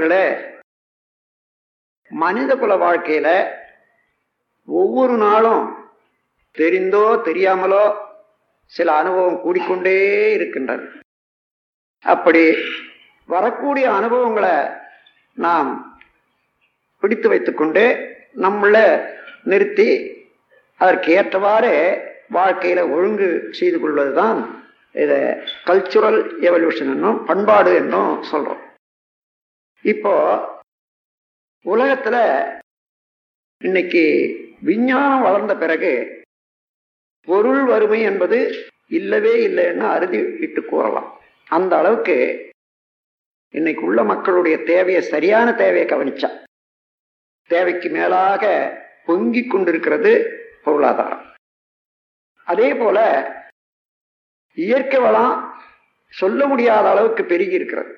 நண்பர்களே மனித குல வாழ்க்கையில ஒவ்வொரு நாளும் தெரிந்தோ தெரியாமலோ சில அனுபவம் கூடிக்கொண்டே இருக்கின்றது. அப்படி வரக்கூடிய அனுபவங்களை நாம் பிடித்து வைத்துக்கொண்டு நம்மள நிறுத்தி அதற்கு ஏற்றவாறு வாழ்க்கையில ஒழுங்கு செய்து கொள்வதுதான் இதை கல்ச்சுரல் எவல்யூஷன் என்னும் பண்பாடு என்னும் சொல்றோம். இப்போ உலகத்துல இன்னைக்கு விஞ்ஞானம் வளர்ந்த பிறகு பொருள் வறுமை என்பது இல்லவே இல்லைன்னு அறுதி இட்டு கூறலாம். அந்த அளவுக்கு இன்னைக்கு உள்ள மக்களுடைய தேவையை சரியான தேவையை கவனிச்சா தேவைக்கு மேலாக பொங்கிக் கொண்டிருக்கிறது பொருளாதாரம். அதே போல இயற்கை வளம் சொல்ல முடியாத அளவுக்கு பெருகி இருக்கிறது.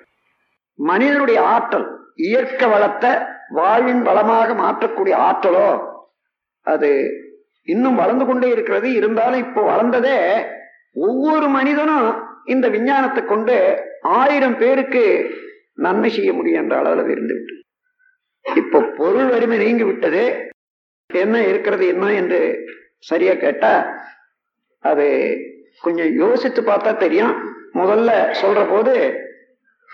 மனிதனுடைய ஆற்றல் இயற்கை வளத்தை வாழ்வின் வளமாக மாற்றக்கூடிய ஆற்றலோ அது இன்னும் வளர்ந்து கொண்டே இருக்கிறது. இருந்தாலும் இப்போ வளர்ந்ததே ஒவ்வொரு மனிதனும் இந்த விஞ்ஞானத்தை கொண்டு ஆயிரம் பேருக்கு நன்மை செய்ய முடியும் என்ற அளவில் இருந்துவிட்டு இப்போ பொருள் வறுமை நீங்கி விட்டது. என்ன இருக்கிறது என்ன என்று சரியா கேட்டா அது கொஞ்சம் யோசித்து பார்த்தா தெரியும். முதல்ல சொல்ற போது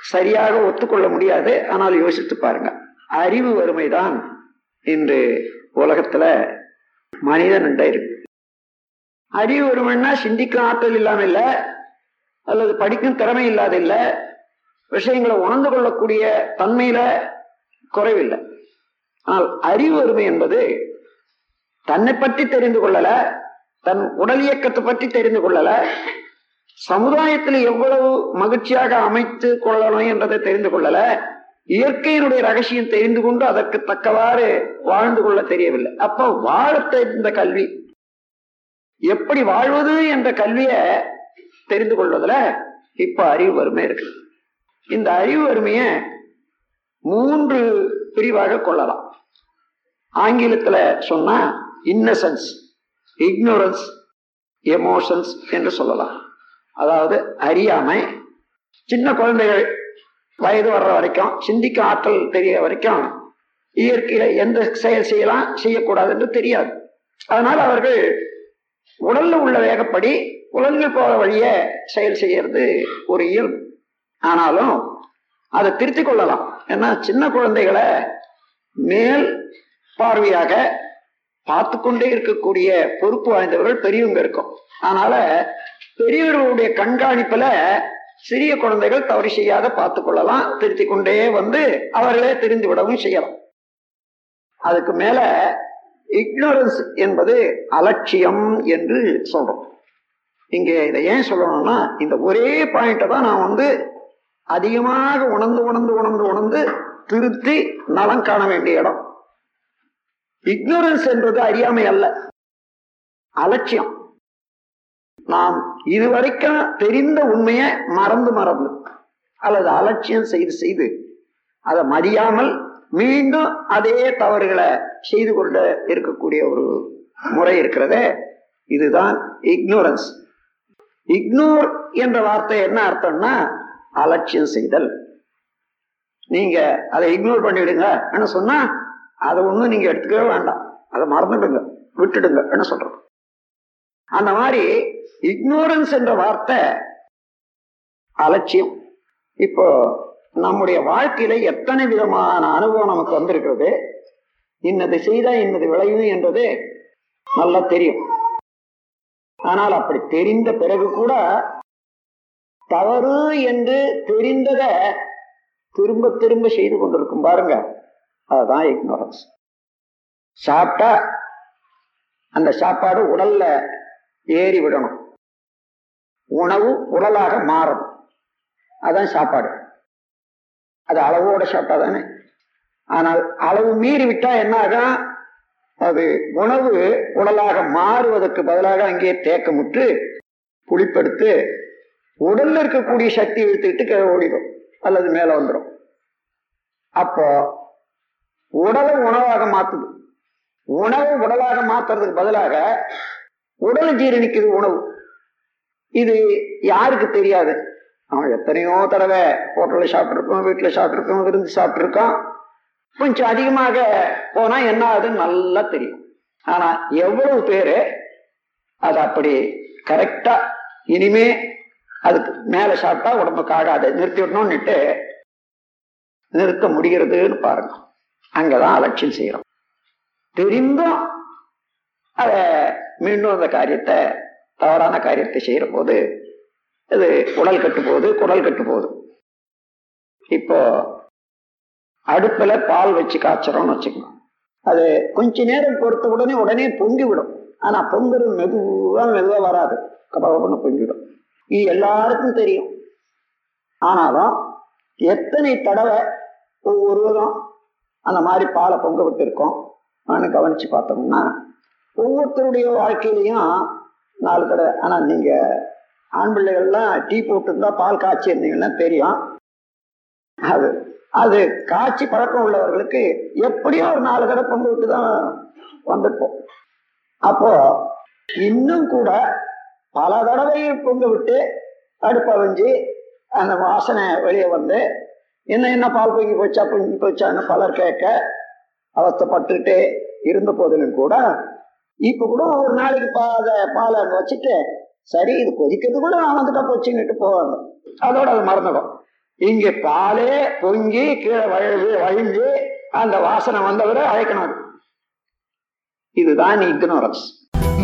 சரியாக ஒத்துக்கொள்ள முடியாது. ஆனால் யோசித்து பாருங்க. அறிவு வறுமைதான் இன்று உலகத்துல மனிதன் இருக்கு. அறிவு வறுமைன்னா சிந்திக்கும் ஆற்றல் இல்லாம இல்ல அல்லது படிக்கும் திறமை இல்லாத இல்ல விஷயங்களை உணர்ந்து கொள்ளக்கூடிய தன்மையில குறைவில்லை. ஆனால் அறிவு வறுமை என்பது தன்னை பற்றி தெரிந்து கொள்ளல தன் உடல் இயக்கத்தை பற்றி தெரிந்து கொள்ளல சமுதாயத்தில் எவ்வளவு மகிழ்ச்சியாக அமைத்து கொள்ளணும் என்றதை தெரிந்து கொள்ளல. இயற்கையினுடைய ரகசியம் தெரிந்து கொண்டு அதற்கு தக்கவாறு வாழ்ந்து கொள்ள தெரியவில்லை. அப்ப வாழ தெரிந்த கல்வி. எப்படி வாழ்வது என்ற கல்விய தெரிந்து கொள்வதுல இப்ப அறிவு வறுமை இருக்கு இந்த அறிவு வறுமைய மூன்று பிரிவாக கொள்ளலாம். ஆங்கிலத்துல சொன்னா இன்னசென்ஸ் இக்னோரன்ஸ் எமோஷன்ஸ் என்று சொல்லலாம். அதாவது அறியாமை சின்ன குழந்தைகள் வயது வர்ற வரைக்கும் சிந்திக்க ஆற்றல் தெரிய வரைக்கும் இயற்கையில எந்த செயல் செய்யலாம் செய்யக்கூடாது என்று தெரியாது. அதனால் அவர்கள் உடல்ல உள்ள வேகப்படி உலகில் போற வழிய செயல் செய்யறது ஒரு இயல்பு. ஆனாலும் அதை திருத்திக் கொள்ளலாம். ஏன்னா சின்ன குழந்தைகளை மேல் பார்வையாக பார்த்து கொண்டே இருக்கக்கூடிய பொறுப்பு வாய்ந்தவர்கள் பெரியவங்க இருக்கும். அதனால பெரியவர்களுடைய கண்காணிப்புல சிறிய குழந்தைகள் தவறு செய்யாத பார்த்து கொள்ளலாம் திருத்தி கொண்டே வந்து அவர்களே தெரிந்து விடவும் செய்யலாம். அதுக்கு மேல இக்னோரன்ஸ் என்பது அலட்சியம் என்று சொல்றோம். இங்க இதை ஏன் சொல்லணும்னா இந்த ஒரே பாயிண்ட்டை தான் நான் வந்து அதிகமாக உணர்ந்து உணர்ந்து உணர்ந்து உணர்ந்து திருத்தி நலம் காண வேண்டிய இடம். இக்னோரன்ஸ் என்பது அறியாமை அல்ல அலட்சியம். நாம் இதுவரைக்கும் தெரிந்த உண்மையை மறந்து மறந்து அல்லது அலட்சியம் செய்து செய்து அதை மதியாமல் மீண்டும் அதே தவறுகளை செய்து கொண்டு இருக்கக்கூடிய ஒரு முறை இருக்கிறதே. இதுதான் இக்னோரன்ஸ் இக்னோர் என்ற வார்த்தை என்ன அர்த்தம்னா அலட்சியம் செய்தல். நீங்க அதை இக்னோர் பண்ணிடுங்க என்ன சொன்னா அதை ஒன்றும் நீங்க எடுத்துக்கவே வேண்டாம். அதை மறந்துடுங்க விட்டுடுங்க என்ன சொல்றது? அந்த மாதிரி இக்னோரன்ஸ் என்ற வார்த்தை அலட்சியம். இப்போ நம்முடைய வாழ்க்கையில எத்தனை விதமான அனுபவம் நமக்கு வந்திருக்கிறது? இன்னது செய்தா இன்னது விளையும் என்றது நல்லா தெரியும். ஆனால் அப்படி தெரிந்த பிறகு கூட தவறு என்று தெரிந்தத திரும்ப திரும்ப செய்து கொண்டிருக்கும் பாருங்க. அதுதான் இக்னோரன்ஸ் சாப்பிட்டா அந்த சாப்பாடு உடல்ல ஏறி விடணும். உணவு உடலாக மாறும். அதான் சாப்பாடு. அது அளவோட சாப்பிட்டா தானே. ஆனால் அளவு மீறி விட்டா என்ன ஆகும்? அது உணவு உடலாக மாறுவதற்கு பதிலாக அங்கே தேக்கமுற்று புளிப்படுத்து உடல்ல இருக்கக்கூடிய சக்தி இழுத்துக்கிட்டு ஓடிடும். அல்லது மேல வந்துடும். அப்போ உடலை உணவாக மாத்துது. உணவு உடலாக மாத்துறதுக்கு பதிலாக உடல் ஜீரணிக்குது உணவு. இது யாருக்கு தெரியாது? அவன் எத்தனையோ தடவை ஹோட்டலில் சாப்பிட்ருக்கோம் வீட்டில் சாப்பிட்ருக்கோம் விருந்து சாப்பிட்டுருக்கோம் கொஞ்சம் அதிகமாக போனால் என்ன ஆகுதுன்னு நல்லா தெரியும். ஆனா எவ்வளவு பேர் அது அப்படி கரெக்டா இனிமே அதுக்கு மேலே சாப்பிட்டா உடம்புக்கு ஆகாது. நிறுத்தி விடணும்னுட்டு நிறுத்த முடிகிறதுன்னு பாருங்க. அங்கதான் அலட்சியம் செய்யறோம். தெரிந்தும் அதை மீண்டும் அந்த காரியத்தை தவறான காரியத்தை செய்கிற போது இது உடல் கட்டு போகுது குடல் கட்டு போகுது இப்போ அடுப்பில் பால் வச்சு காய்ச்சறோம்னு வச்சுக்கணும் அது கொஞ்ச நேரம் பொறுத்த உடனே உடனே பொங்கி விடும் ஆனா பொங்குறது மெதுவா மெதுவா வராது. கபகபன்னு பொங்கிடும் இது எல்லாருக்கும் தெரியும். ஆனாலும் எத்தனை தடவை ஒவ்வொருவரும் அந்த மாதிரி பாலை பொங்க விட்டு இருக்கோம் நான் கவனிச்சு பார்த்தோம்னா ஒவ்வொருத்தருடைய வாழ்க்கையிலையும் நாலு தடவை ஆனால் நீங்கள் ஆண் பிள்ளைகள்லாம் டீ போட்டுருந்தா பால் காய்ச்சி இருந்தீங்கன்னா தெரியும். அது அது காய்ச்சி பழக்கம் உள்ளவர்களுக்கு எப்படியோ ஒரு நாலு தடவை கொண்டு விட்டு தான் வந்திருப்போம். அப்போ இன்னும் கூட பல தடவை பொங்க விட்டு அடுப்ப வஞ்சி அந்த வாசனை வெளியே வந்து என்ன என்ன பால் பொங்கி போச்சா? பொங்கி போச்சான்னு பலர் கேட்க அவஸ்தப்பட்டுட்டு இருந்த போதிலும் கூட இப்ப கூட ஒரு நாளைக்கு பாத பாலை வச்சுட்டு சரி இது கொதிக்கிறது கூட நான் வந்துட்டா போச்சுன்னுட்டு போவாங்க. அதோட அது மறந்துடும். இங்க பாலே பொங்கி கீழே வழி வழிஞ்சு அந்த வாசனை வந்தவரை அழைக்கணும் இதுதான் இக்னோரன்ஸ்.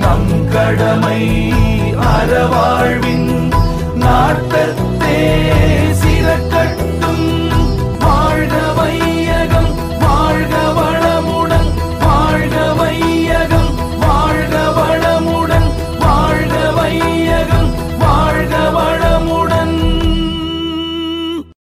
நம் கடமை அறவாழ்வின் நாட்டத்தே சிறக்க